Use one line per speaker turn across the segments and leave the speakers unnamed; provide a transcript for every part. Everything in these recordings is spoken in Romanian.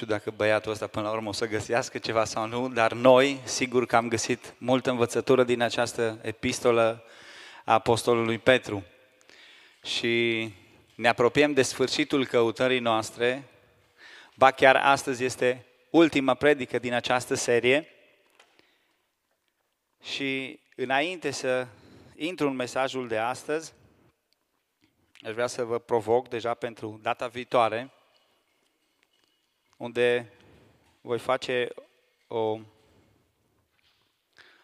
știu dacă băiatul ăsta până la urmă o să găsească ceva sau nu, dar noi, sigur că am găsit multă învățătură din această epistolă a Apostolului Petru. Și ne apropiem de sfârșitul căutării noastre, ba chiar astăzi este ultima predică din această serie. Și înainte să intru în mesajul de astăzi, aș vrea să vă provoc deja pentru data viitoare, unde voi face o,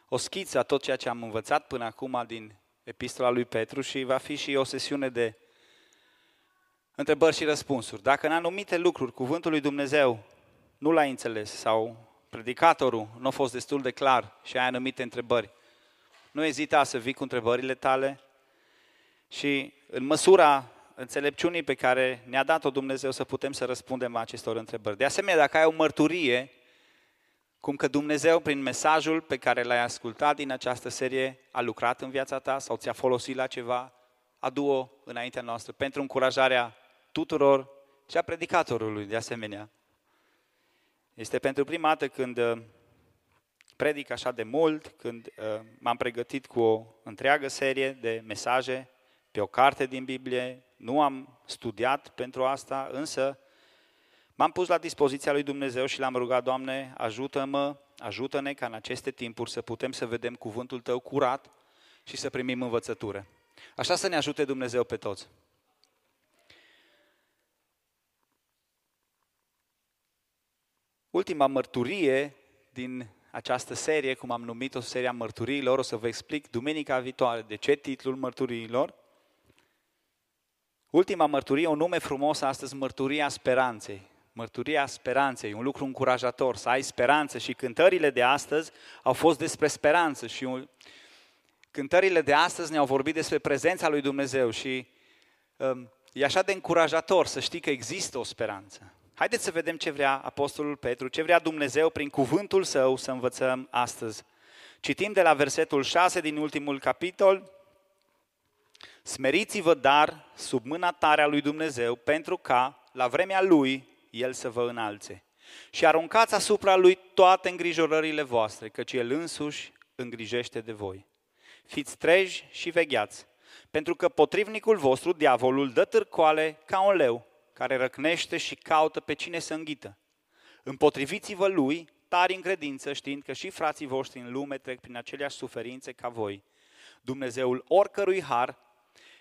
o schiță a tot ceea ce am învățat până acum din epistola lui Petru și va fi și o sesiune de întrebări și răspunsuri. Dacă în anumite lucruri cuvântul lui Dumnezeu nu l-ai înțeles sau predicatorul nu a fost destul de clar și ai anumite întrebări, nu ezita să vii cu întrebările tale și în măsura înțelepciunii pe care ne-a dat-o Dumnezeu să putem să răspundem acestor întrebări. De asemenea, dacă ai o mărturie, cum că Dumnezeu, prin mesajul pe care l-ai ascultat din această serie, a lucrat în viața ta sau ți-a folosit la ceva, adu-o înaintea noastră pentru încurajarea tuturor și a predicatorului, de asemenea. Este pentru prima dată când uh, predic așa de mult, când uh, m-am pregătit cu o întreagă serie de mesaje pe o carte din Biblie, nu am studiat pentru asta, însă m-am pus la dispoziția lui Dumnezeu și l-am rugat, Doamne, ajută-mă, ajută-ne ca în aceste timpuri să putem să vedem cuvântul Tău curat și să primim învățătură. Așa să ne ajute Dumnezeu pe toți. Ultima mărturie din această serie, cum am numit-o seria mărturiilor, o să vă explic duminica viitoare de ce titlul mărturiilor, Ultima mărturie, un nume frumos astăzi, mărturia speranței. Mărturia speranței, un lucru încurajator, să ai speranță și cântările de astăzi au fost despre speranță și cântările de astăzi ne-au vorbit despre prezența lui Dumnezeu și um, e așa de încurajator să știi că există o speranță. Haideți să vedem ce vrea Apostolul Petru, ce vrea Dumnezeu prin cuvântul său să învățăm astăzi. Citim de la versetul 6 din ultimul capitol, Smeriți-vă, dar, sub mâna tare a lui Dumnezeu, pentru ca, la vremea lui, El să vă înalțe. Și aruncați asupra lui toate îngrijorările voastre, căci El însuși îngrijește de voi. Fiți treji și vegheați, pentru că potrivnicul vostru, diavolul, dă târcoale ca un leu, care răcnește și caută pe cine să înghită. Împotriviți-vă lui, tari în credință, știind că și frații voștri în lume trec prin aceleași suferințe ca voi. Dumnezeul oricărui har,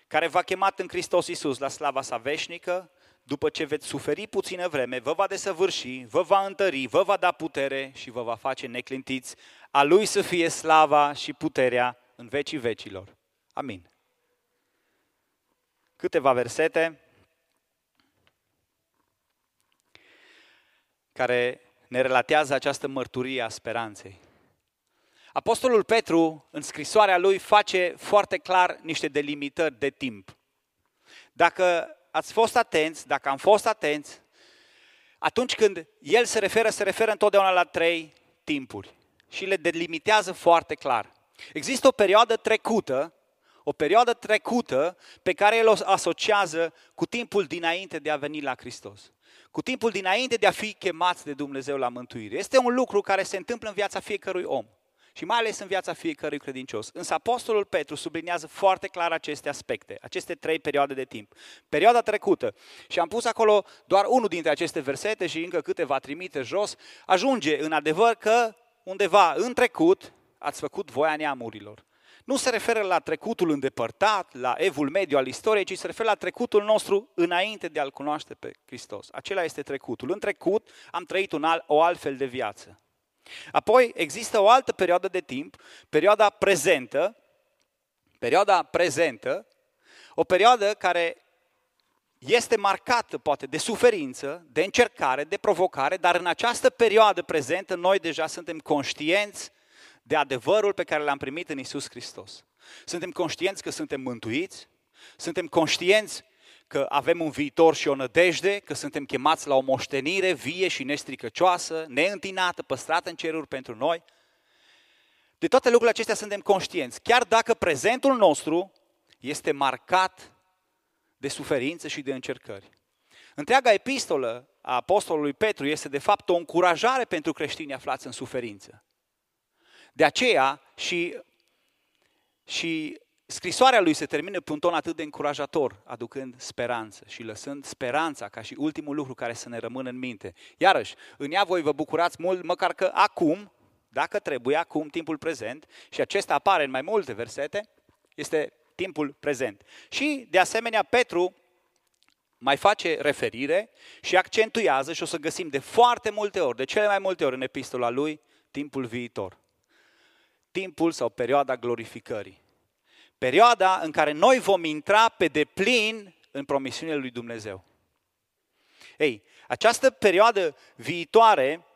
care v-a chemat în Hristos Iisus la slava sa veșnică, după ce veți suferi puțină vreme, vă va desăvârși, vă va întări, vă va da putere și vă va face neclintiți. A Lui să fie slava și puterea în vecii vecilor. Amin. Câteva versete care ne relatează această mărturie a speranței. Apostolul Petru, în scrisoarea lui, face foarte clar niște delimitări de timp. Dacă ați fost atenți, dacă am fost atenți, atunci când el se referă, se referă întotdeauna la trei timpuri și le delimitează foarte clar. Există o perioadă trecută, o perioadă trecută pe care el o asociază cu timpul dinainte de a veni la Hristos. Cu timpul dinainte de a fi chemați de Dumnezeu la mântuire. Este un lucru care se întâmplă în viața fiecărui om și mai ales în viața fiecărui credincios. Însă Apostolul Petru subliniază foarte clar aceste aspecte, aceste trei perioade de timp. Perioada trecută, și am pus acolo doar unul dintre aceste versete și încă câteva trimite jos, ajunge în adevăr că undeva în trecut ați făcut voia neamurilor. Nu se referă la trecutul îndepărtat, la evul mediu al istoriei, ci se referă la trecutul nostru înainte de a-L cunoaște pe Hristos. Acela este trecutul. În trecut am trăit un alt, o altfel de viață. Apoi există o altă perioadă de timp, perioada prezentă, perioada prezentă, o perioadă care este marcată poate de suferință, de încercare, de provocare, dar în această perioadă prezentă noi deja suntem conștienți de adevărul pe care l-am primit în Isus Hristos. Suntem conștienți că suntem mântuiți, suntem conștienți că avem un viitor și o nădejde, că suntem chemați la o moștenire vie și nestricăcioasă, neîntinată, păstrată în ceruri pentru noi. De toate lucrurile acestea suntem conștienți, chiar dacă prezentul nostru este marcat de suferință și de încercări. Întreaga epistolă a apostolului Petru este de fapt o încurajare pentru creștini aflați în suferință. De aceea și, și scrisoarea lui se termină pe un ton atât de încurajator, aducând speranță și lăsând speranța ca și ultimul lucru care să ne rămână în minte. Iarăși, în ea voi vă bucurați mult, măcar că acum, dacă trebuie, acum, timpul prezent, și acesta apare în mai multe versete, este timpul prezent. Și, de asemenea, Petru mai face referire și accentuează, și o să găsim de foarte multe ori, de cele mai multe ori în epistola lui, timpul viitor. Timpul sau perioada glorificării. Perioada în care noi vom intra pe deplin în promisiunile lui Dumnezeu. Ei, această perioadă viitoare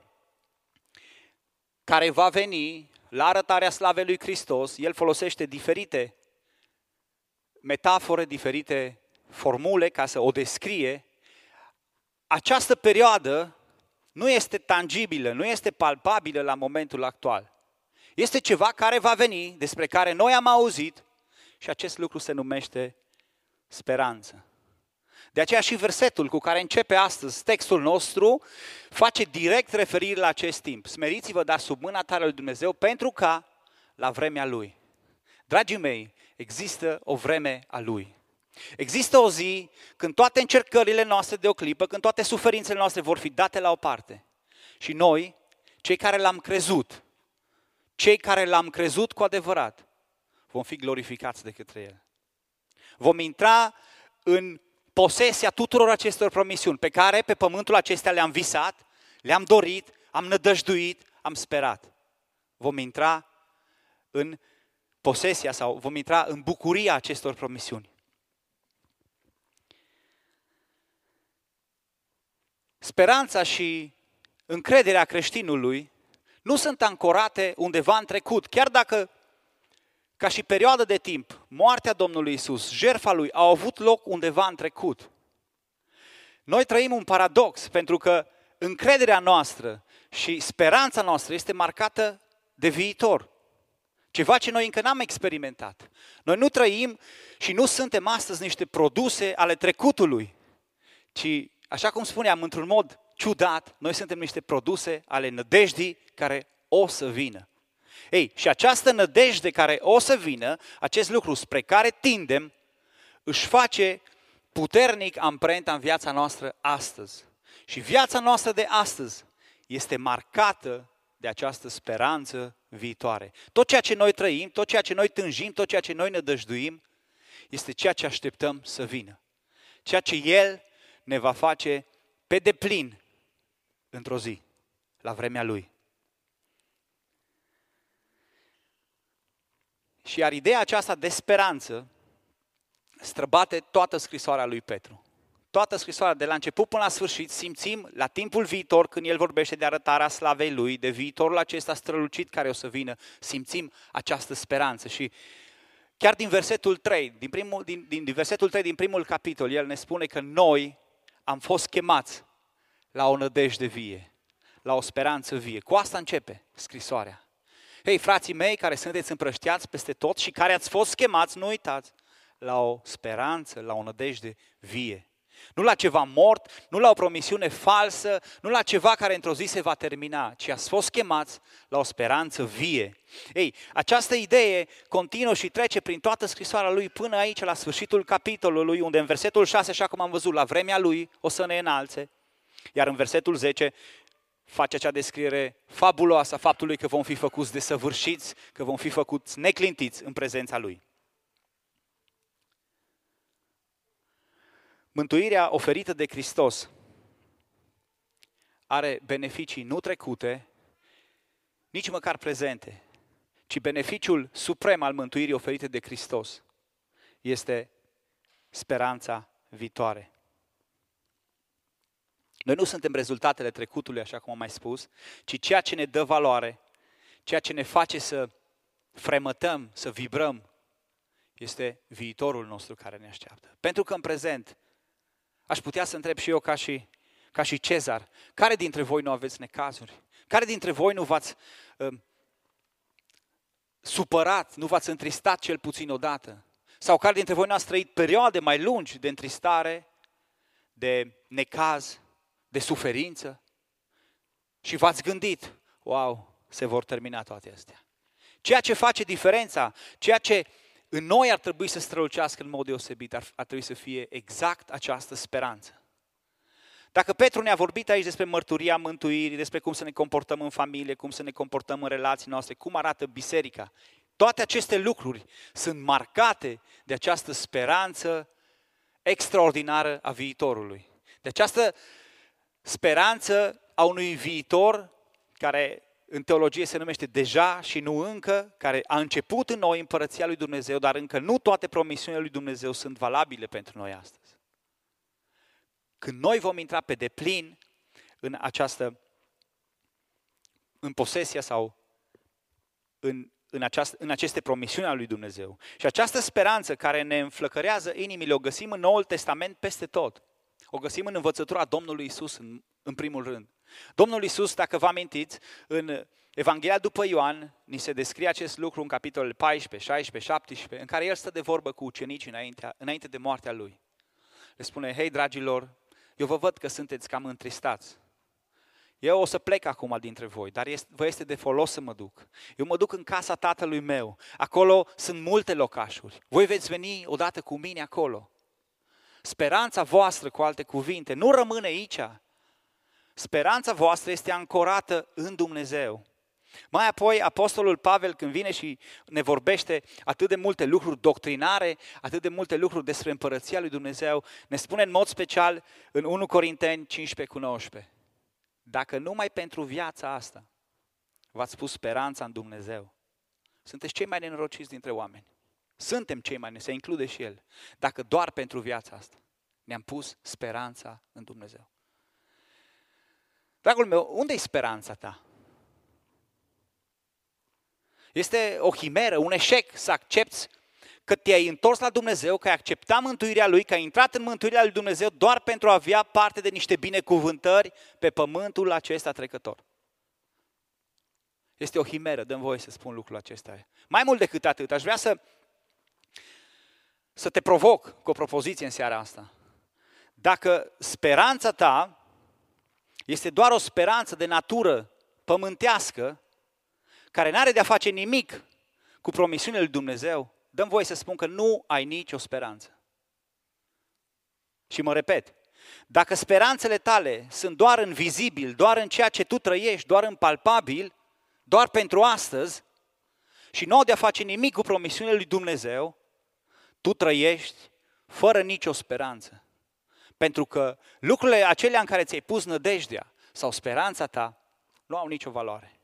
care va veni la arătarea slavei lui Hristos, el folosește diferite metafore, diferite formule ca să o descrie. Această perioadă nu este tangibilă, nu este palpabilă la momentul actual. Este ceva care va veni, despre care noi am auzit și acest lucru se numește speranță. De aceea și versetul cu care începe astăzi textul nostru face direct referire la acest timp. Smeriți-vă, dar sub mâna tare lui Dumnezeu, pentru ca la vremea Lui. Dragii mei, există o vreme a Lui. Există o zi când toate încercările noastre de o clipă, când toate suferințele noastre vor fi date la o parte. Și noi, cei care l-am crezut, cei care l-am crezut cu adevărat, vom fi glorificați de către El. Vom intra în posesia tuturor acestor promisiuni pe care pe pământul acestea le-am visat, le-am dorit, am nădăjduit, am sperat. Vom intra în posesia sau vom intra în bucuria acestor promisiuni. Speranța și încrederea creștinului nu sunt ancorate undeva în trecut, chiar dacă ca și perioadă de timp, moartea Domnului Isus, jertfa lui, au avut loc undeva în trecut. Noi trăim un paradox, pentru că încrederea noastră și speranța noastră este marcată de viitor. Ceva ce noi încă n-am experimentat. Noi nu trăim și nu suntem astăzi niște produse ale trecutului, ci, așa cum spuneam, într-un mod ciudat, noi suntem niște produse ale nădejdii care o să vină. Ei, și această nădejde care o să vină, acest lucru spre care tindem, își face puternic amprenta în viața noastră astăzi. Și viața noastră de astăzi este marcată de această speranță viitoare. Tot ceea ce noi trăim, tot ceea ce noi tânjim, tot ceea ce noi ne dăjduim, este ceea ce așteptăm să vină. Ceea ce El ne va face pe deplin într-o zi, la vremea Lui. Și iar ideea aceasta de speranță străbate toată scrisoarea lui Petru. Toată scrisoarea, de la început până la sfârșit, simțim la timpul viitor, când el vorbește de arătarea slavei lui, de viitorul acesta strălucit care o să vină, simțim această speranță. Și chiar din versetul 3, din, primul, din, din versetul 3 din primul capitol, el ne spune că noi am fost chemați la o nădejde vie, la o speranță vie. Cu asta începe scrisoarea. Hei, frații mei care sunteți împrăștiați peste tot și care ați fost chemați, nu uitați, la o speranță, la o nădejde vie. Nu la ceva mort, nu la o promisiune falsă, nu la ceva care într-o zi se va termina, ci ați fost chemați la o speranță vie. Ei, această idee continuă și trece prin toată scrisoarea lui până aici, la sfârșitul capitolului, unde în versetul 6, așa cum am văzut, la vremea lui o să ne înalțe, iar în versetul 10 face acea descriere fabuloasă a faptului că vom fi făcuți desăvârșiți, că vom fi făcuți neclintiți în prezența Lui. Mântuirea oferită de Hristos are beneficii nu trecute, nici măcar prezente, ci beneficiul suprem al mântuirii oferite de Hristos este speranța viitoare. Noi nu suntem rezultatele trecutului, așa cum am mai spus, ci ceea ce ne dă valoare, ceea ce ne face să fremătăm, să vibrăm, este viitorul nostru care ne așteaptă. Pentru că în prezent, aș putea să întreb și eu ca și, ca și Cezar, care dintre voi nu aveți necazuri? Care dintre voi nu v-ați uh, supărat, nu v-ați întristat cel puțin odată? Sau care dintre voi nu ați trăit perioade mai lungi de întristare, de necaz, de suferință și v-ați gândit, wow, se vor termina toate astea. Ceea ce face diferența, ceea ce în noi ar trebui să strălucească în mod deosebit, ar, ar trebui să fie exact această speranță. Dacă Petru ne-a vorbit aici despre mărturia mântuirii, despre cum să ne comportăm în familie, cum să ne comportăm în relații noastre, cum arată biserica, toate aceste lucruri sunt marcate de această speranță extraordinară a viitorului. De această speranță a unui viitor care în teologie se numește deja și nu încă, care a început în noi împărăția lui Dumnezeu, dar încă nu toate promisiunile lui Dumnezeu sunt valabile pentru noi astăzi. Când noi vom intra pe deplin în această, în posesia sau în, în, această, în aceste promisiuni ale lui Dumnezeu. Și această speranță care ne înflăcărează inimile, o găsim în Noul Testament peste tot. O găsim în învățătura Domnului Isus în, în primul rând. Domnul Isus, dacă vă amintiți, în Evanghelia după Ioan, ni se descrie acest lucru în capitolul 14, 16, 17, în care el stă de vorbă cu ucenicii înainte, înainte de moartea lui. Le spune, hei dragilor, eu vă văd că sunteți cam întristați. Eu o să plec acum dintre voi, dar este, vă este de folos să mă duc. Eu mă duc în casa tatălui meu. Acolo sunt multe locașuri. Voi veți veni odată cu mine acolo. Speranța voastră, cu alte cuvinte, nu rămâne aici. Speranța voastră este ancorată în Dumnezeu. Mai apoi, Apostolul Pavel, când vine și ne vorbește atât de multe lucruri doctrinare, atât de multe lucruri despre împărăția lui Dumnezeu, ne spune în mod special în 1 Corinteni 15 cu 19. Dacă numai pentru viața asta v-ați pus speranța în Dumnezeu, sunteți cei mai nenorociți dintre oameni. Suntem cei mai, se include și El. Dacă doar pentru viața asta ne-am pus speranța în Dumnezeu. Dragul meu, unde e speranța ta? Este o chimeră, un eșec să accepti că te-ai întors la Dumnezeu, că ai acceptat mântuirea Lui, că ai intrat în mântuirea Lui Dumnezeu doar pentru a avea parte de niște binecuvântări pe pământul acesta trecător. Este o chimeră, dăm voie să spun lucrul acesta. Mai mult decât atât, aș vrea să, să te provoc cu o propoziție în seara asta. Dacă speranța ta este doar o speranță de natură pământească, care nu are de-a face nimic cu promisiunile lui Dumnezeu, dăm voie să spun că nu ai nicio speranță. Și mă repet, dacă speranțele tale sunt doar în vizibil, doar în ceea ce tu trăiești, doar în palpabil, doar pentru astăzi, și nu au de-a face nimic cu promisiunile lui Dumnezeu, tu trăiești fără nicio speranță. Pentru că lucrurile acelea în care ți-ai pus nădejdea sau speranța ta nu au nicio valoare.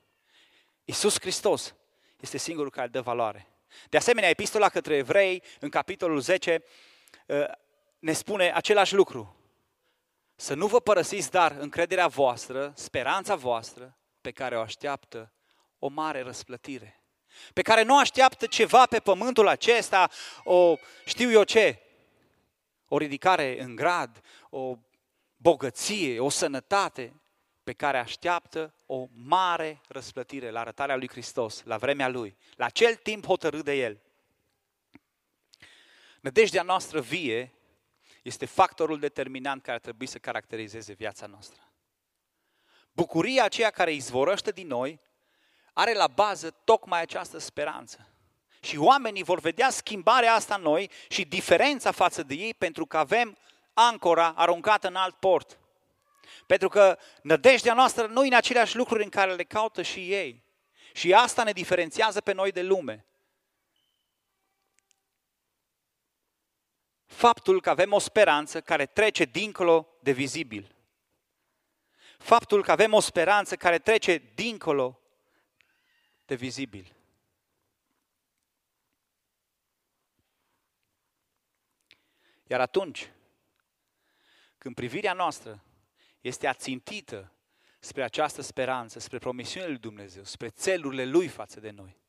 Iisus Hristos este singurul care dă valoare. De asemenea, epistola către evrei, în capitolul 10, ă, ne spune același lucru. Să nu vă părăsiți, dar încrederea voastră, speranța voastră, pe care o așteaptă o mare răsplătire. Pe care nu așteaptă ceva pe pământul acesta, o știu eu ce, o ridicare în grad, o bogăție, o sănătate, pe care așteaptă o mare răsplătire la arătarea lui Hristos, la vremea Lui, la acel timp hotărât de El. Nădejdea noastră vie este factorul determinant care trebuie să caracterizeze viața noastră. Bucuria aceea care izvorăște din noi are la bază tocmai această speranță. Și oamenii vor vedea schimbarea asta în noi și diferența față de ei pentru că avem ancora aruncată în alt port. Pentru că nădejdea noastră nu e în aceleași lucruri în care le caută și ei. Și asta ne diferențiază pe noi de lume. Faptul că avem o speranță care trece dincolo de vizibil. Faptul că avem o speranță care trece dincolo de vizibil. Iar atunci, când privirea noastră este ațintită spre această speranță, spre promisiunile lui Dumnezeu, spre țelurile Lui față de noi,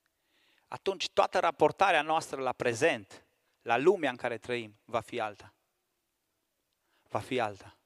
atunci toată raportarea noastră la prezent, la lumea în care trăim, va fi alta. Va fi alta.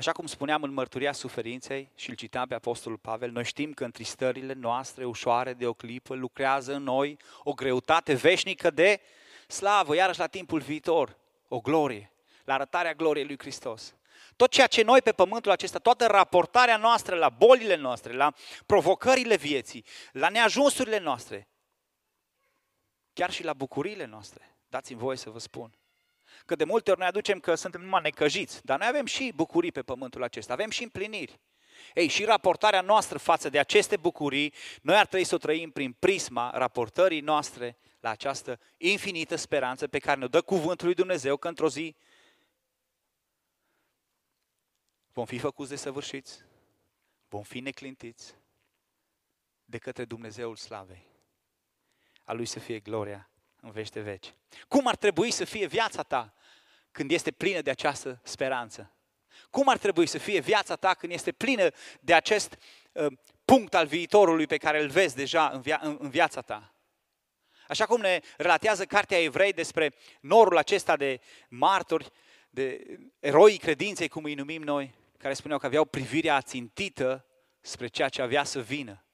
Așa cum spuneam în mărturia suferinței și îl citam pe Apostolul Pavel, noi știm că întristările noastre ușoare de o clipă lucrează în noi o greutate veșnică de slavă, iarăși la timpul viitor, o glorie la arătarea gloriei lui Hristos. Tot ceea ce noi pe pământul acesta, toată raportarea noastră la bolile noastre, la provocările vieții, la neajunsurile noastre, chiar și la bucuriile noastre, dați-mi voie să vă spun. Că de multe ori noi aducem că suntem numai necăjiți, dar noi avem și bucurii pe pământul acesta, avem și împliniri. Ei, și raportarea noastră față de aceste bucurii, noi ar trebui să o trăim prin prisma raportării noastre la această infinită speranță pe care ne dă cuvântul lui Dumnezeu că într-o zi vom fi făcuți de săvârșiți, vom fi neclintiți de către Dumnezeul Slavei. A Lui să fie gloria în vește veci. Cum ar trebui să fie viața ta când este plină de această speranță? Cum ar trebui să fie viața ta când este plină de acest uh, punct al viitorului pe care îl vezi deja în, via- în, în viața ta? Așa cum ne relatează Cartea Evrei despre norul acesta de martori, de eroi credinței, cum îi numim noi, care spuneau că aveau privirea ațintită spre ceea ce avea să vină.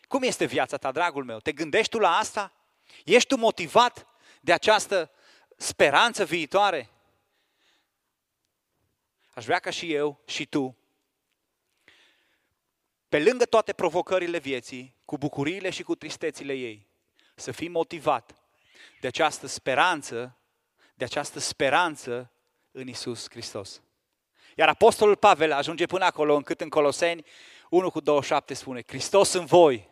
Cum este viața ta, dragul meu? Te gândești tu la asta? Ești tu motivat de această speranță viitoare? Aș vrea ca și eu și tu, pe lângă toate provocările vieții, cu bucuriile și cu tristețile ei, să fii motivat de această speranță, de această speranță în Isus Hristos. Iar Apostolul Pavel ajunge până acolo încât în Coloseni 1 cu 27 spune, Hristos în voi,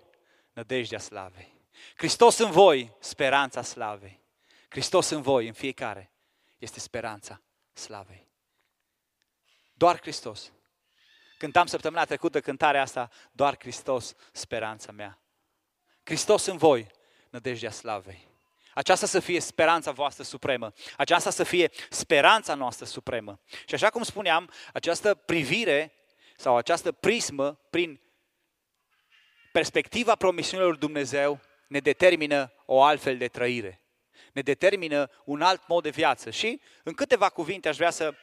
nădejdea slavei. Hristos în voi, speranța slavei. Hristos în voi, în fiecare, este speranța slavei. Doar Hristos. Cântam săptămâna trecută cântarea asta, doar Hristos, speranța mea. Hristos în voi, nădejdea slavei. Aceasta să fie speranța voastră supremă. Aceasta să fie speranța noastră supremă. Și așa cum spuneam, această privire sau această prismă prin perspectiva promisiunilor lui Dumnezeu ne determină o altfel de trăire. Ne determină un alt mod de viață. Și în câteva cuvinte aș vrea să,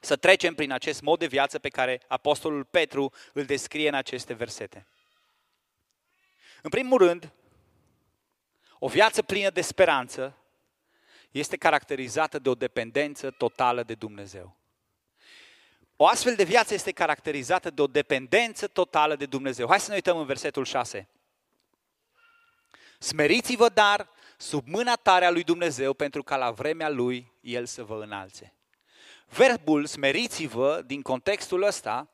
să trecem prin acest mod de viață pe care Apostolul Petru îl descrie în aceste versete. În primul rând, o viață plină de speranță este caracterizată de o dependență totală de Dumnezeu. O astfel de viață este caracterizată de o dependență totală de Dumnezeu. Hai să ne uităm în versetul 6. Smeriți-vă, dar, sub mâna tare a lui Dumnezeu, pentru ca la vremea lui El să vă înalțe. Verbul smeriți-vă, din contextul ăsta,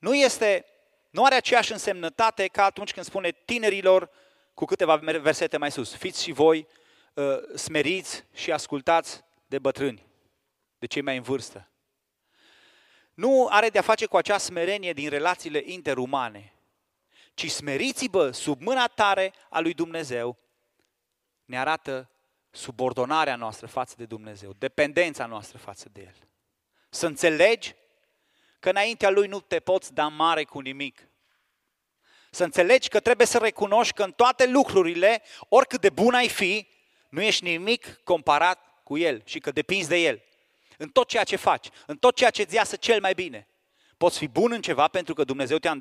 nu este, nu are aceeași însemnătate ca atunci când spune tinerilor, cu câteva versete mai sus, fiți și voi uh, smeriți și ascultați de bătrâni, de cei mai în vârstă. Nu are de-a face cu acea smerenie din relațiile interumane, ci smeriți-vă sub mâna tare a lui Dumnezeu, ne arată subordonarea noastră față de Dumnezeu, dependența noastră față de El. Să înțelegi că înaintea Lui nu te poți da mare cu nimic. Să înțelegi că trebuie să recunoști că în toate lucrurile, oricât de bun ai fi, nu ești nimic comparat cu El și că depinzi de El. În tot ceea ce faci, în tot ceea ce îți iasă cel mai bine. Poți fi bun în ceva pentru că Dumnezeu te-a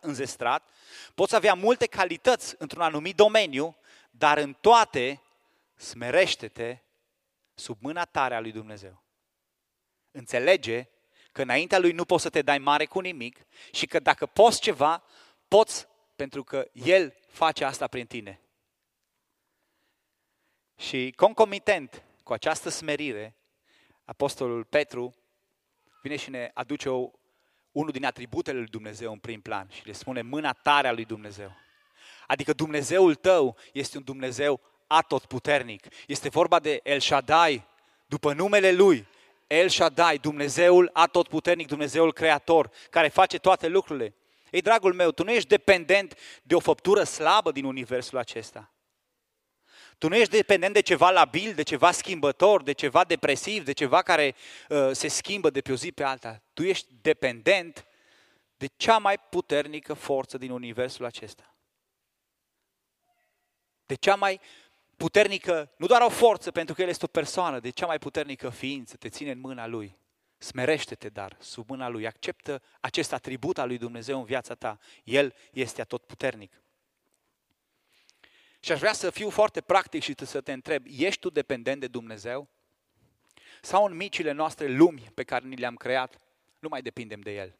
înzestrat, poți avea multe calități într-un anumit domeniu, dar în toate smerește-te sub mâna tare a lui Dumnezeu. Înțelege că înaintea lui nu poți să te dai mare cu nimic și că dacă poți ceva, poți pentru că El face asta prin tine. Și concomitent cu această smerire, Apostolul Petru vine și ne aduce o, unul din atributele lui Dumnezeu în prim plan și le spune mâna tare a lui Dumnezeu. Adică Dumnezeul tău este un Dumnezeu atotputernic. Este vorba de El Shaddai, după numele Lui. El Shaddai, Dumnezeul atotputernic, Dumnezeul creator, care face toate lucrurile. Ei, dragul meu, tu nu ești dependent de o făptură slabă din universul acesta. Tu nu ești dependent de ceva labil, de ceva schimbător, de ceva depresiv, de ceva care uh, se schimbă de pe o zi pe alta. Tu ești dependent de cea mai puternică forță din universul acesta. De cea mai puternică, nu doar o forță, pentru că El este o persoană, de cea mai puternică ființă, te ține în mâna Lui. Smerește-te, dar, sub mâna Lui. Acceptă acest atribut al lui Dumnezeu în viața ta. El este atotputernic. Și aș vrea să fiu foarte practic și să te întreb, ești tu dependent de Dumnezeu? sau în micile noastre lumi pe care ni le-am creat, nu mai depindem de El.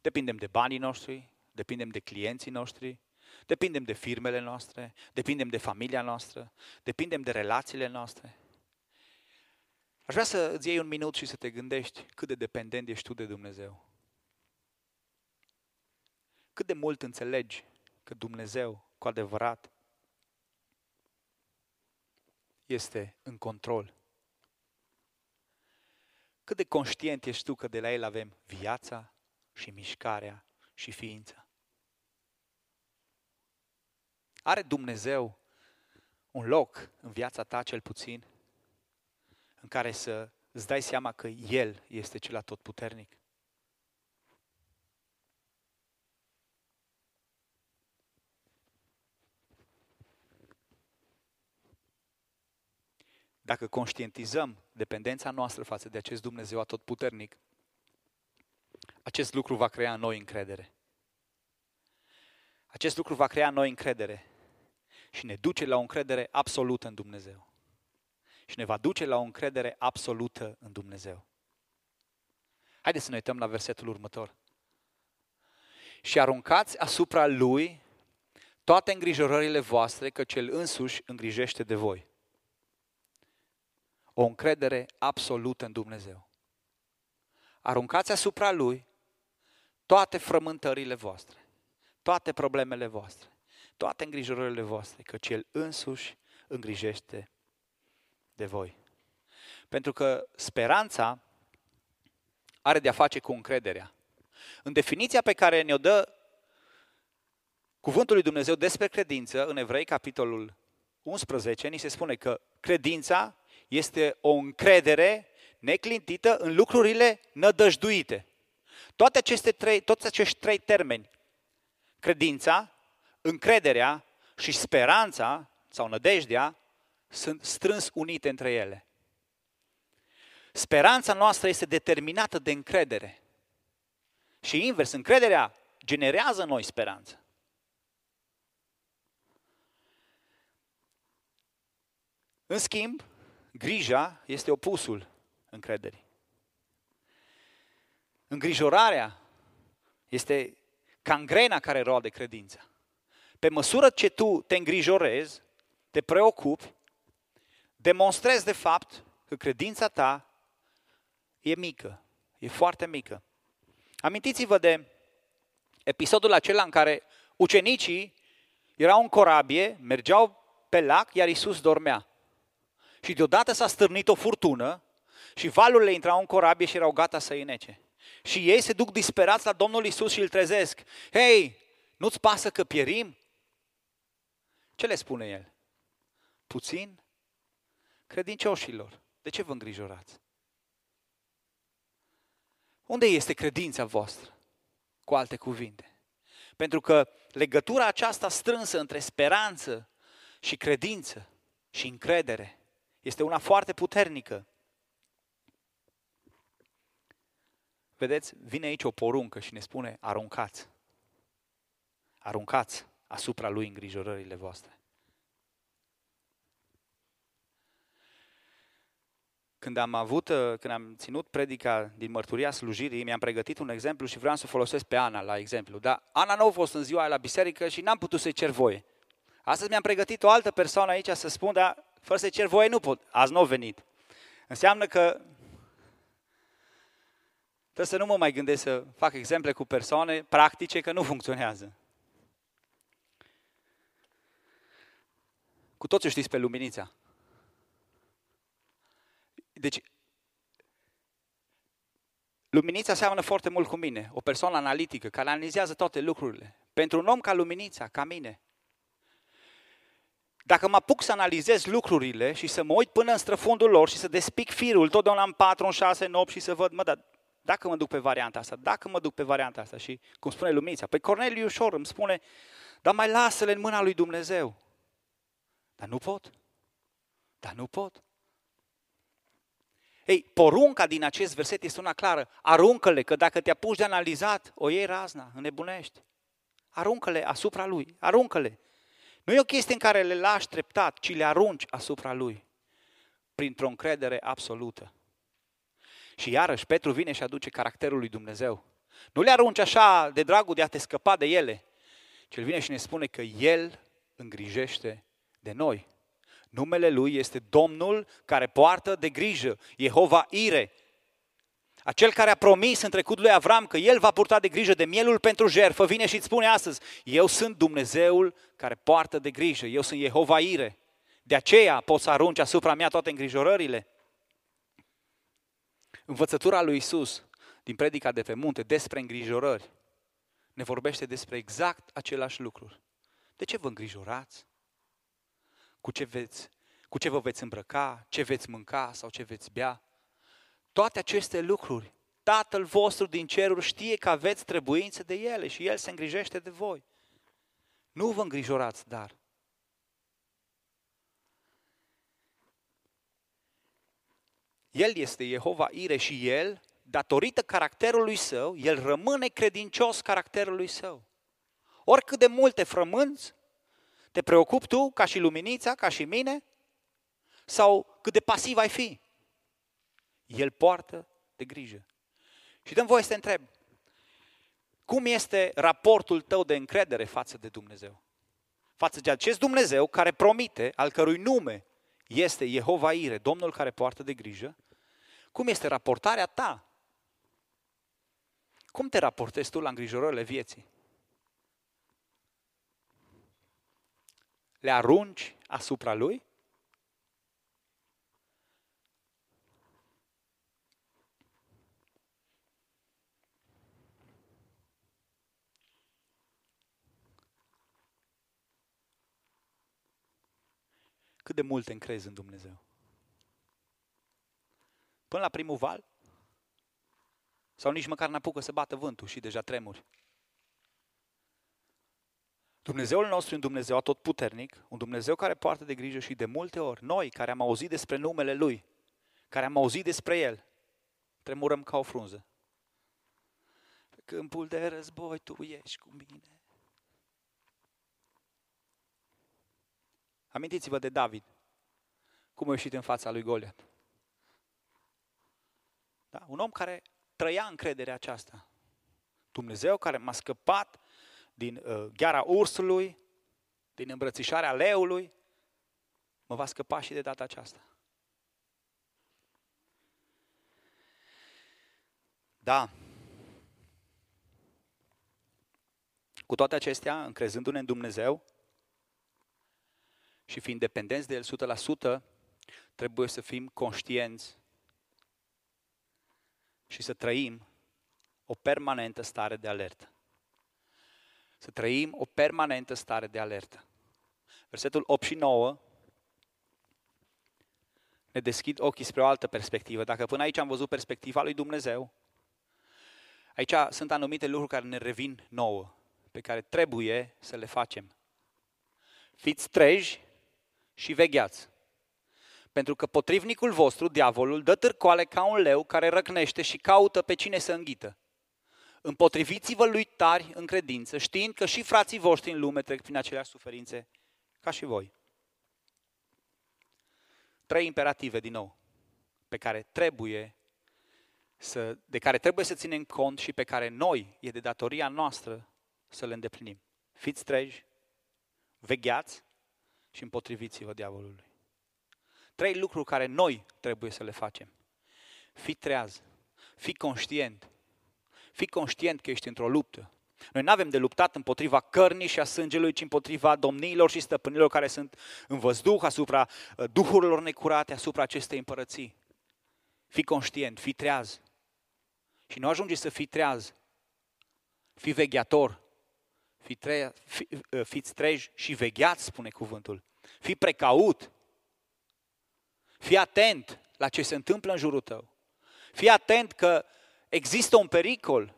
Depindem de banii noștri, depindem de clienții noștri, depindem de firmele noastre, depindem de familia noastră, depindem de relațiile noastre. Aș vrea să îți iei un minut și să te gândești cât de dependent ești tu de Dumnezeu. Cât de mult înțelegi că Dumnezeu, cu adevărat, este în control. Cât de conștient ești tu că de la El avem viața și mișcarea și ființa. Are Dumnezeu un loc în viața ta cel puțin în care să îți dai seama că El este cel atotputernic? Dacă conștientizăm dependența noastră față de acest Dumnezeu atotputernic, acest lucru va crea în noi încredere. Acest lucru va crea în noi încredere și ne duce la o încredere absolută în Dumnezeu. Și ne va duce la o încredere absolută în Dumnezeu. Haideți să ne uităm la versetul următor. Și aruncați asupra Lui toate îngrijorările voastre, că Cel însuși îngrijește de voi. O încredere absolută în Dumnezeu. Aruncați asupra Lui toate frământările voastre, toate problemele voastre, toate îngrijorările voastre, că El însuși îngrijește de voi. Pentru că speranța are de-a face cu încrederea. În definiția pe care ne-o dă Cuvântul lui Dumnezeu despre credință, în Evrei, capitolul 11, ni se spune că credința este o încredere neclintită în lucrurile nădăjduite. Toate aceste trei, toți acești trei termeni, credința, încrederea și speranța sau nădejdea, sunt strâns unite între ele. Speranța noastră este determinată de încredere. Și invers, încrederea generează noi speranță. În schimb, grija este opusul încrederii. Îngrijorarea este cangrena care roade credința. Pe măsură ce tu te îngrijorezi, te preocupi, demonstrezi de fapt că credința ta e mică, e foarte mică. Amintiți-vă de episodul acela în care ucenicii erau în corabie, mergeau pe lac, iar Isus dormea. Și deodată s-a stârnit o furtună și valurile intrau în corabie și erau gata să îi nece. Și ei se duc disperați la Domnul Isus și îl trezesc. Hei, nu-ți pasă că pierim? Ce le spune el? Puțin credincioșilor, de ce vă îngrijorați? Unde este credința voastră? Cu alte cuvinte. Pentru că legătura aceasta strânsă între speranță și credință și încredere este una foarte puternică. Vedeți, vine aici o poruncă și ne spune aruncați. Aruncați asupra lui îngrijorările voastre. când am avut, uh, când am ținut predica din mărturia slujirii, mi-am pregătit un exemplu și vreau să folosesc pe Ana la exemplu. Dar Ana nu a fost în ziua la biserică și n-am putut să-i cer voie. Astăzi mi-am pregătit o altă persoană aici să spun, dar fără să-i cer voie nu pot. Azi nu a venit. Înseamnă că trebuie să nu mă mai gândesc să fac exemple cu persoane practice că nu funcționează. Cu toți știți pe Luminița. Deci, Luminița seamănă foarte mult cu mine, o persoană analitică, care analizează toate lucrurile. Pentru un om ca Luminița, ca mine, dacă mă apuc să analizez lucrurile și să mă uit până în străfundul lor și să despic firul totdeauna în 4, în 6, în 8 și să văd, mă, dar dacă mă duc pe varianta asta, dacă mă duc pe varianta asta și, cum spune Luminița, pe Corneliu ușor îmi spune, dar mai lasă-le în mâna lui Dumnezeu. Dar nu pot. Dar nu pot. Ei, porunca din acest verset este una clară. Aruncă-le, că dacă te apuci de analizat, o iei razna, înnebunești. Aruncă-le asupra lui, aruncă-le. Nu e o chestie în care le lași treptat, ci le arunci asupra lui. printr-o încredere absolută. Și iarăși Petru vine și aduce caracterul lui Dumnezeu. Nu le arunci așa de dragul de a te scăpa de ele, ci el vine și ne spune că El îngrijește de noi. Numele Lui este Domnul care poartă de grijă, Jehova Ire. Acel care a promis în trecut lui Avram că El va purta de grijă de mielul pentru jertfă, vine și îți spune astăzi, eu sunt Dumnezeul care poartă de grijă, eu sunt Jehova Ire. De aceea poți să arunci asupra mea toate îngrijorările. Învățătura lui Isus din predica de pe munte despre îngrijorări ne vorbește despre exact același lucruri. De ce vă îngrijorați? Cu ce, veți, cu ce vă veți îmbrăca, ce veți mânca sau ce veți bea? Toate aceste lucruri, Tatăl vostru din ceruri știe că aveți trebuință de ele și El se îngrijește de voi. Nu vă îngrijorați, dar El este Jehova Ire și El, datorită caracterului său, El rămâne credincios caracterului său. Oricât de multe frămânți, te preocupi tu, ca și luminița, ca și mine? Sau cât de pasiv ai fi? El poartă de grijă. Și dăm voie să te întreb, cum este raportul tău de încredere față de Dumnezeu? Față de acest Dumnezeu care promite, al cărui nume este Jehova Ire, Domnul care poartă de grijă, cum este raportarea ta? Cum te raportezi tu la îngrijorările vieții? Le arunci asupra lui? Cât de mult te încrezi în Dumnezeu? Până la primul val? Sau nici măcar n-apucă să bată vântul și deja tremuri? Dumnezeul nostru e un Dumnezeu atotputernic, un Dumnezeu care poartă de grijă și de multe ori, noi care am auzit despre numele Lui, care am auzit despre El, tremurăm ca o frunză. Pe câmpul de război tu ești cu mine. Amintiți-vă de David, cum a ieșit în fața lui Goliat. Da? Un om care trăia încrederea aceasta. Dumnezeu care m-a scăpat din uh, gheara ursului, din îmbrățișarea leului, mă va scăpa și de data aceasta. Da. Cu toate acestea, încrezându-ne în Dumnezeu și fiind dependenți de El 100%, trebuie să fim conștienți și să trăim o permanentă stare de alertă. Să trăim o permanentă stare de alertă. Versetul 8 și 9 ne deschid ochii spre o altă perspectivă. Dacă până aici am văzut perspectiva lui Dumnezeu, aici sunt anumite lucruri care ne revin nouă, pe care trebuie să le facem. Fiți treji și vegheați. Pentru că potrivnicul vostru, diavolul, dă târcoale ca un leu care răcnește și caută pe cine să înghită. Împotriviți-vă lui tari în credință, știind că și frații voștri în lume trec prin aceleași suferințe ca și voi. Trei imperative, din nou, pe care trebuie să, de care trebuie să ținem cont și pe care noi, e de datoria noastră să le îndeplinim. Fiți treji, vegheați și împotriviți-vă diavolului. Trei lucruri care noi trebuie să le facem. Fii treaz, fii conștient, fii conștient că ești într-o luptă. Noi nu avem de luptat împotriva cărnii și a sângelui, ci împotriva domniilor și stăpânilor care sunt în văzduh, asupra uh, duhurilor necurate, asupra acestei împărății. Fii conștient, fii treaz. Și nu ajungi să fii treaz. Fii vegheator. Fii tre- fi, uh, fiți treji și vegheați, spune cuvântul. Fii precaut. Fii atent la ce se întâmplă în jurul tău. Fii atent că există un pericol.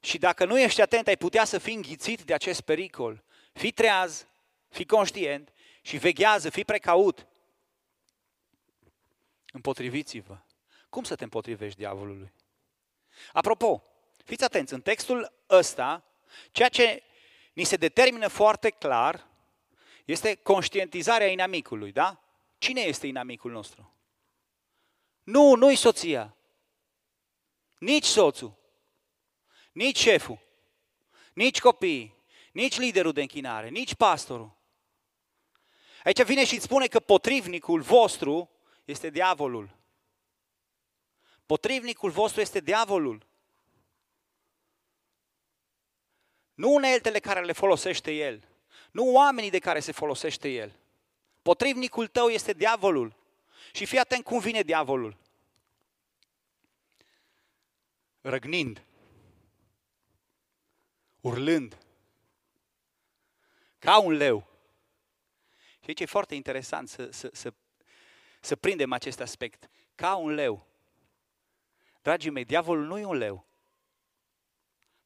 Și dacă nu ești atent, ai putea să fii înghițit de acest pericol. Fii treaz, fii conștient și veghează, fii precaut. Împotriviți-vă. Cum să te împotrivești diavolului? Apropo, fiți atenți, în textul ăsta, ceea ce ni se determină foarte clar este conștientizarea inamicului, da? cine este inamicul nostru? Nu, nu-i soția. Nici soțul. Nici șeful. Nici copiii. Nici liderul de închinare. Nici pastorul. Aici vine și îți spune că potrivnicul vostru este diavolul. Potrivnicul vostru este diavolul. Nu uneltele care le folosește el. Nu oamenii de care se folosește el. Potrivnicul tău este diavolul. Și fii atent cum vine diavolul. Răgnind. Urlând. Ca un leu. Și aici e foarte interesant să, să, să, să prindem acest aspect. Ca un leu. Dragii mei, diavolul nu e un leu.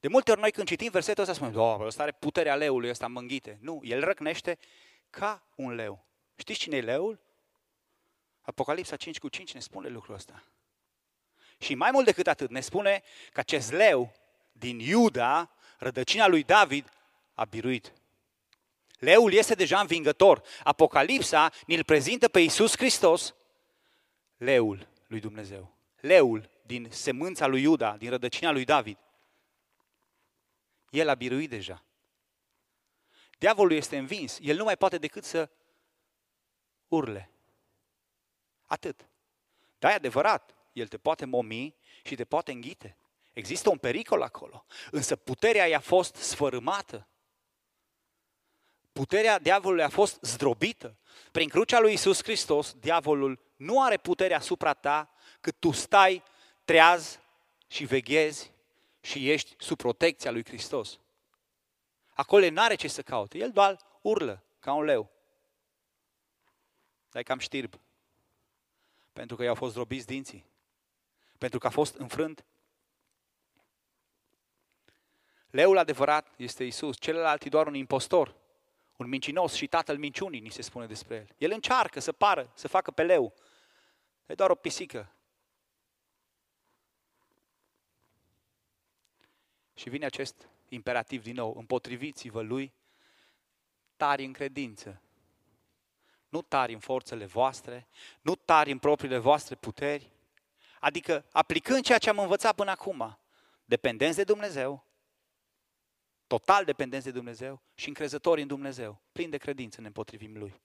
De multe ori noi când citim versetul ăsta spunem, doamne, ăsta are puterea leului, ăsta mânghite. Nu, el răcnește ca un leu. Știți cine e leul? Apocalipsa 5 cu 5 ne spune lucrul ăsta. Și mai mult decât atât, ne spune că acest leu din Iuda, rădăcina lui David, a biruit. Leul este deja învingător. Apocalipsa ne-l prezintă pe Iisus Hristos, leul lui Dumnezeu. Leul din semânța lui Iuda, din rădăcina lui David. El a biruit deja. Diavolul este învins. El nu mai poate decât să urle. Atât. Da, e adevărat. El te poate momi și te poate înghite. Există un pericol acolo. Însă puterea i-a fost sfărâmată. Puterea diavolului a fost zdrobită. Prin crucea lui Isus Hristos, diavolul nu are putere asupra ta cât tu stai treaz și veghezi și ești sub protecția lui Hristos. Acolo nu are ce să caute. El doar urlă ca un leu. Dar e cam știrb. Pentru că i-au fost drobiți dinții. Pentru că a fost înfrânt. Leul adevărat este Isus. Celălalt e doar un impostor. Un mincinos și tatăl minciunii, ni se spune despre el. El încearcă să pară, să facă pe leu. E doar o pisică. Și vine acest imperativ din nou, împotriviți-vă lui tari în credință. Nu tari în forțele voastre, nu tari în propriile voastre puteri, adică aplicând ceea ce am învățat până acum, dependenți de Dumnezeu, total dependenți de Dumnezeu și încrezători în Dumnezeu, plin de credință ne împotrivim Lui.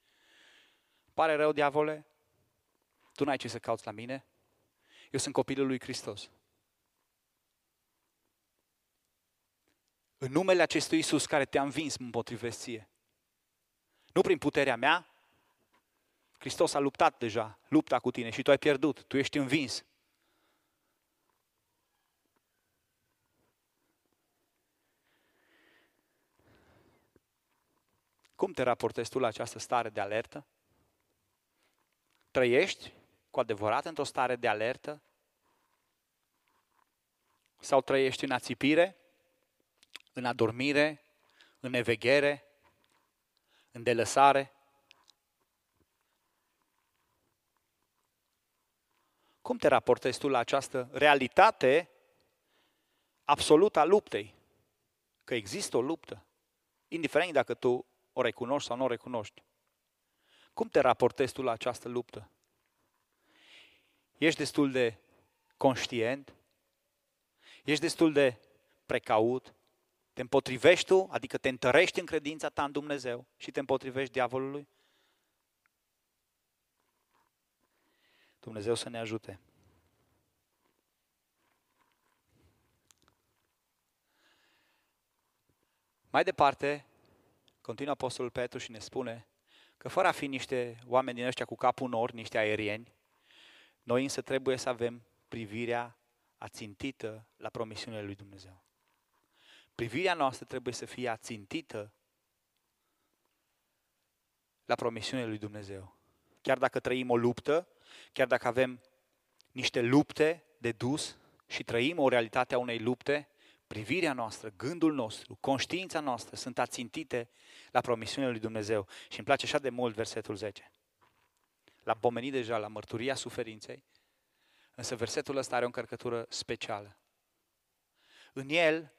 Pare rău, diavole? Tu n-ai ce să cauți la mine? Eu sunt copilul lui Hristos. În numele acestui Isus care te-a învins, mă împotrivesc ție. Nu prin puterea mea, Hristos a luptat deja, lupta cu tine și tu ai pierdut, tu ești învins. Cum te raportezi tu la această stare de alertă? Trăiești cu adevărat într-o stare de alertă? Sau trăiești în ațipire? În adormire, în neveghere, în delăsare? Cum te raportezi tu la această realitate absolută a luptei? Că există o luptă, indiferent dacă tu o recunoști sau nu o recunoști. Cum te raportezi tu la această luptă? Ești destul de conștient? Ești destul de precaut? Te împotrivești tu, adică te întărești în credința ta în Dumnezeu și te împotrivești diavolului? Dumnezeu să ne ajute. Mai departe, continuă Apostolul Petru și ne spune că fără a fi niște oameni din ăștia cu capul nor, niște aerieni, noi însă trebuie să avem privirea ațintită la promisiunile lui Dumnezeu. Privirea noastră trebuie să fie ațintită la promisiunea lui Dumnezeu. Chiar dacă trăim o luptă, chiar dacă avem niște lupte de dus și trăim o realitate a unei lupte, privirea noastră, gândul nostru, conștiința noastră sunt ațintite la promisiunea lui Dumnezeu. Și îmi place așa de mult versetul 10. L-am pomenit deja la mărturia suferinței, însă versetul ăsta are o încărcătură specială. În el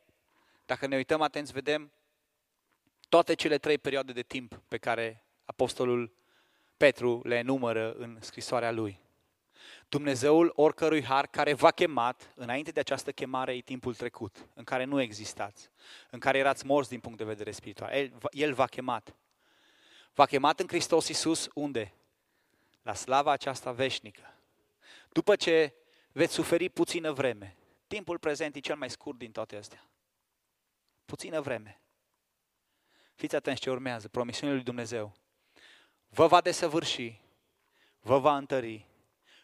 dacă ne uităm atenți, vedem toate cele trei perioade de timp pe care Apostolul Petru le enumără în scrisoarea lui. Dumnezeul oricărui har care v-a chemat, înainte de această chemare e timpul trecut, în care nu existați, în care erați morți din punct de vedere spiritual. El, el v-a chemat. V-a chemat în Hristos Iisus unde? La slava aceasta veșnică. După ce veți suferi puțină vreme, timpul prezent e cel mai scurt din toate astea. Puțină vreme. Fiți atenți ce urmează, promisiunile lui Dumnezeu. Vă va desăvârși, vă va întări,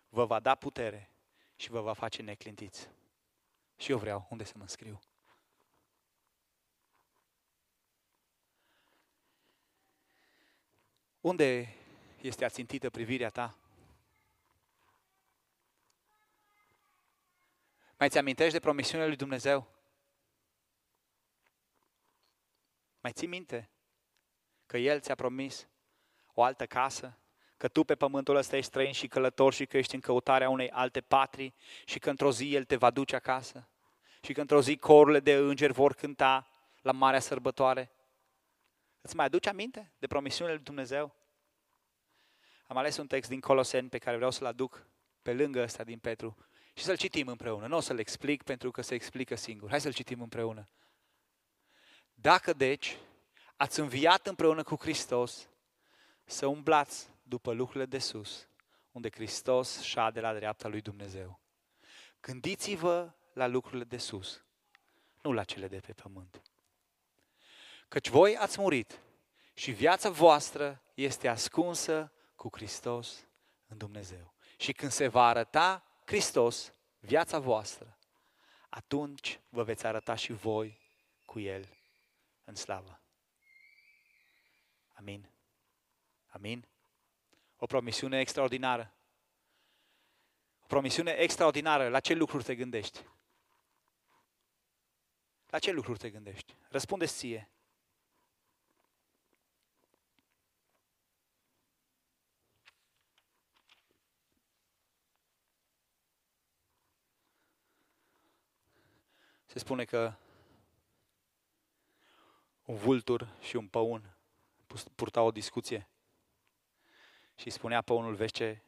vă va da putere și vă va face neclintiți. Și eu vreau unde să mă înscriu. Unde este ațintită privirea ta? Mai ți amintești de promisiunea lui Dumnezeu? Mai ții minte că El ți-a promis o altă casă? Că tu pe pământul ăsta ești străin și călător și că ești în căutarea unei alte patrii și că într-o zi El te va duce acasă? Și că într-o zi corurile de îngeri vor cânta la marea sărbătoare? Îți mai aduce aminte de promisiunile lui Dumnezeu? Am ales un text din Coloseni pe care vreau să-l aduc pe lângă ăsta din Petru și să-l citim împreună. Nu o să-l explic pentru că se explică singur. Hai să-l citim împreună. Dacă deci ați înviat împreună cu Hristos, să umblați după lucrurile de sus, unde Hristos șade la dreapta lui Dumnezeu. Gândiți-vă la lucrurile de sus, nu la cele de pe pământ. Căci voi ați murit și viața voastră este ascunsă cu Hristos în Dumnezeu. Și când se va arăta Hristos, viața voastră, atunci vă veți arăta și voi cu El în slavă. Amin. Amin. O promisiune extraordinară. O promisiune extraordinară. La ce lucruri te gândești? La ce lucruri te gândești? Răspunde-ți ție. Se spune că un vultur și un păun purtau o discuție și spunea păunul, vezi ce,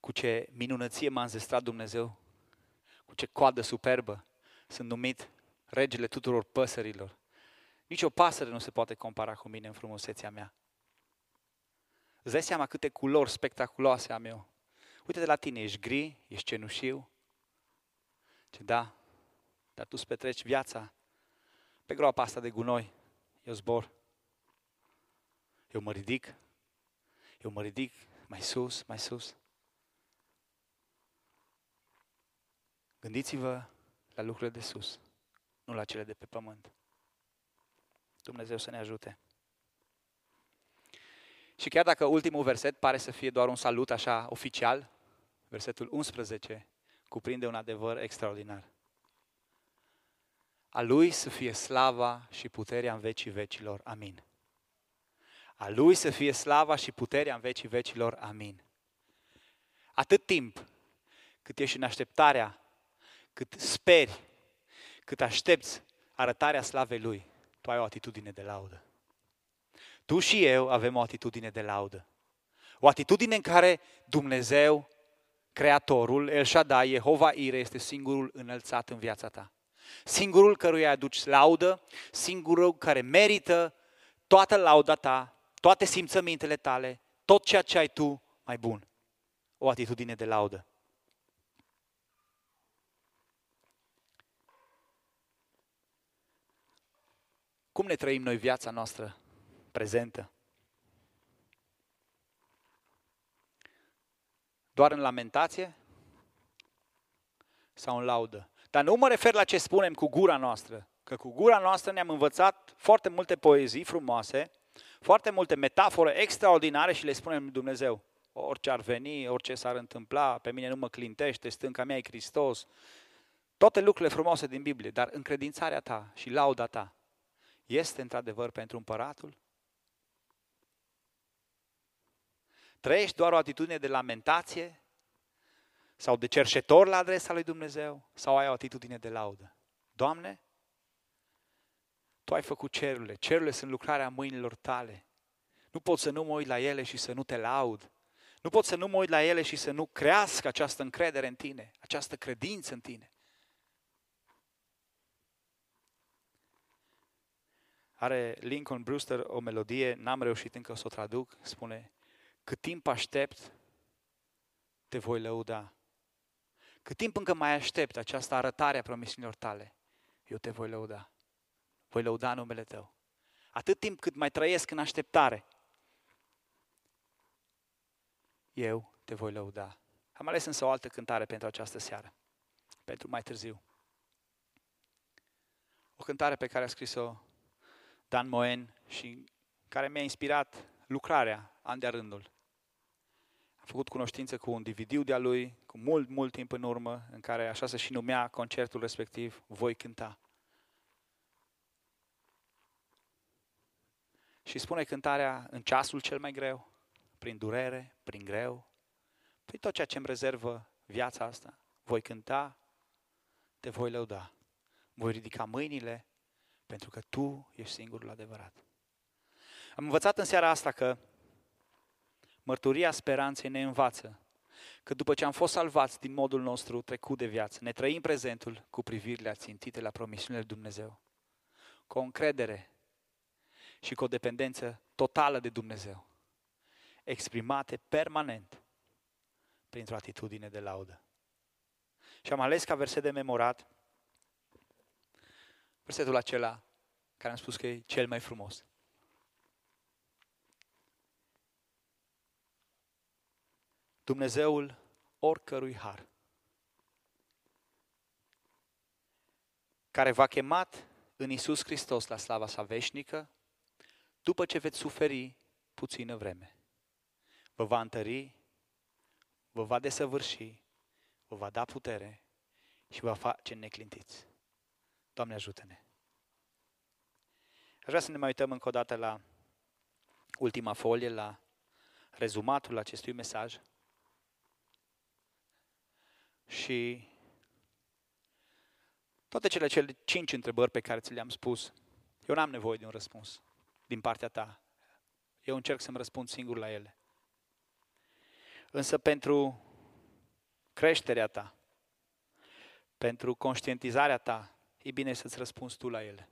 cu ce minunăție m-a înzestrat Dumnezeu, cu ce coadă superbă, sunt numit regele tuturor păsărilor. Nici o pasăre nu se poate compara cu mine în frumusețea mea. Îți dai seama câte culori spectaculoase am eu. Uite de la tine, ești gri, ești cenușiu. Ce da, dar tu îți petreci viața pe groapa asta de gunoi. Eu zbor. Eu mă ridic. Eu mă ridic mai sus, mai sus. Gândiți-vă la lucrurile de sus, nu la cele de pe pământ. Dumnezeu să ne ajute. Și chiar dacă ultimul verset pare să fie doar un salut așa oficial, versetul 11 cuprinde un adevăr extraordinar. A Lui să fie slava și puterea în vecii vecilor. Amin. A Lui să fie slava și puterea în vecii vecilor. Amin. Atât timp cât ești în așteptarea, cât speri, cât aștepți arătarea slavei Lui, tu ai o atitudine de laudă. Tu și eu avem o atitudine de laudă. O atitudine în care Dumnezeu, Creatorul, El Shaddai, Jehova Ire, este singurul înălțat în viața ta. Singurul căruia aduci laudă, singurul care merită toată lauda ta, toate simțămintele tale, tot ceea ce ai tu mai bun. O atitudine de laudă. Cum ne trăim noi viața noastră prezentă? Doar în lamentație? Sau în laudă? Dar nu mă refer la ce spunem cu gura noastră, că cu gura noastră ne-am învățat foarte multe poezii frumoase, foarte multe metafore extraordinare și le spunem lui Dumnezeu. Orice ar veni, orice s-ar întâmpla, pe mine nu mă clintește, stânca mea e Hristos. Toate lucrurile frumoase din Biblie, dar încredințarea ta și lauda ta este într-adevăr pentru împăratul? Trăiești doar o atitudine de lamentație sau de cerșetor la adresa lui Dumnezeu sau ai o atitudine de laudă? Doamne, Tu ai făcut cerurile, cerurile sunt lucrarea mâinilor Tale. Nu pot să nu mă uit la ele și să nu te laud. Nu pot să nu mă uit la ele și să nu crească această încredere în tine, această credință în tine. Are Lincoln Brewster o melodie, n-am reușit încă să o traduc, spune Cât timp aștept, te voi lăuda. Cât timp încă mai aștept această arătare a promisiunilor tale, eu te voi lăuda. Voi lăuda numele tău. Atât timp cât mai trăiesc în așteptare, eu te voi lăuda. Am ales însă o altă cântare pentru această seară, pentru mai târziu. O cântare pe care a scris-o Dan Moen și care mi-a inspirat lucrarea an de rândul. Am făcut cunoștință cu un DVD de-a lui, cu mult, mult timp în urmă, în care așa se și numea concertul respectiv, Voi cânta. Și spune cântarea în ceasul cel mai greu, prin durere, prin greu, prin tot ceea ce îmi rezervă viața asta. Voi cânta, te voi lăuda. Voi ridica mâinile, pentru că Tu ești singurul adevărat. Am învățat în seara asta că mărturia speranței ne învață că după ce am fost salvați din modul nostru trecut de viață, ne trăim prezentul cu privirile ațintite la promisiunile Dumnezeu, cu o încredere și cu o dependență totală de Dumnezeu, exprimate permanent printr-o atitudine de laudă. Și am ales ca verset de memorat versetul acela care am spus că e cel mai frumos. Dumnezeul oricărui har, care v-a chemat în Isus Hristos la slava sa veșnică, după ce veți suferi puțină vreme. Vă va întări, vă va desăvârși, vă va da putere și vă va face neclintiți. Doamne ajută-ne! Aș vrea să ne mai uităm încă o dată la ultima folie, la rezumatul acestui mesaj. Și toate cele, cele cinci întrebări pe care ți le-am spus, eu n-am nevoie de un răspuns din partea ta. Eu încerc să-mi răspund singur la ele. Însă pentru creșterea ta, pentru conștientizarea ta, e bine să-ți răspunzi tu la ele.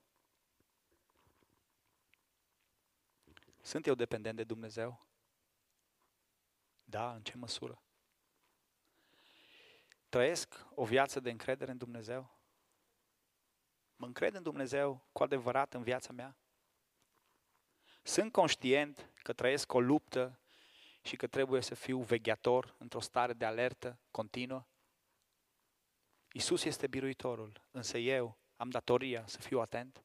Sunt eu dependent de Dumnezeu? Da, în ce măsură? Trăiesc o viață de încredere în Dumnezeu? Mă încred în Dumnezeu cu adevărat în viața mea? Sunt conștient că trăiesc o luptă și că trebuie să fiu vegheator într-o stare de alertă continuă? Isus este biruitorul, însă eu am datoria să fiu atent?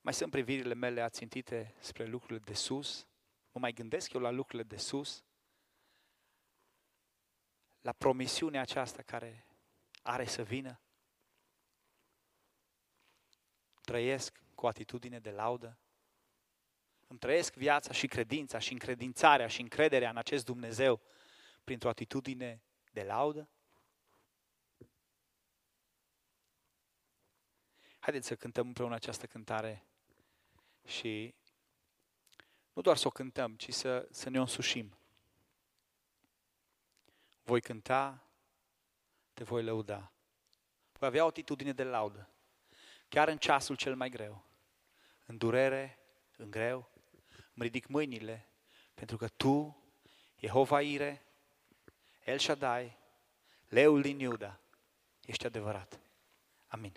Mai sunt privirile mele ațintite spre lucrurile de sus? Mă mai gândesc eu la lucrurile de sus? La promisiunea aceasta care are să vină? Trăiesc cu atitudine de laudă? Îmi trăiesc viața și credința și încredințarea și încrederea în acest Dumnezeu printr-o atitudine de laudă? Haideți să cântăm împreună această cântare și nu doar să o cântăm, ci să, să ne o însușim. Voi cânta, te voi lăuda. Voi avea o atitudine de laudă, chiar în ceasul cel mai greu, în durere, în greu, îmi ridic mâinile, pentru că Tu, Jehova Ire, El Shaddai, Leul din Iuda, ești adevărat. Amin.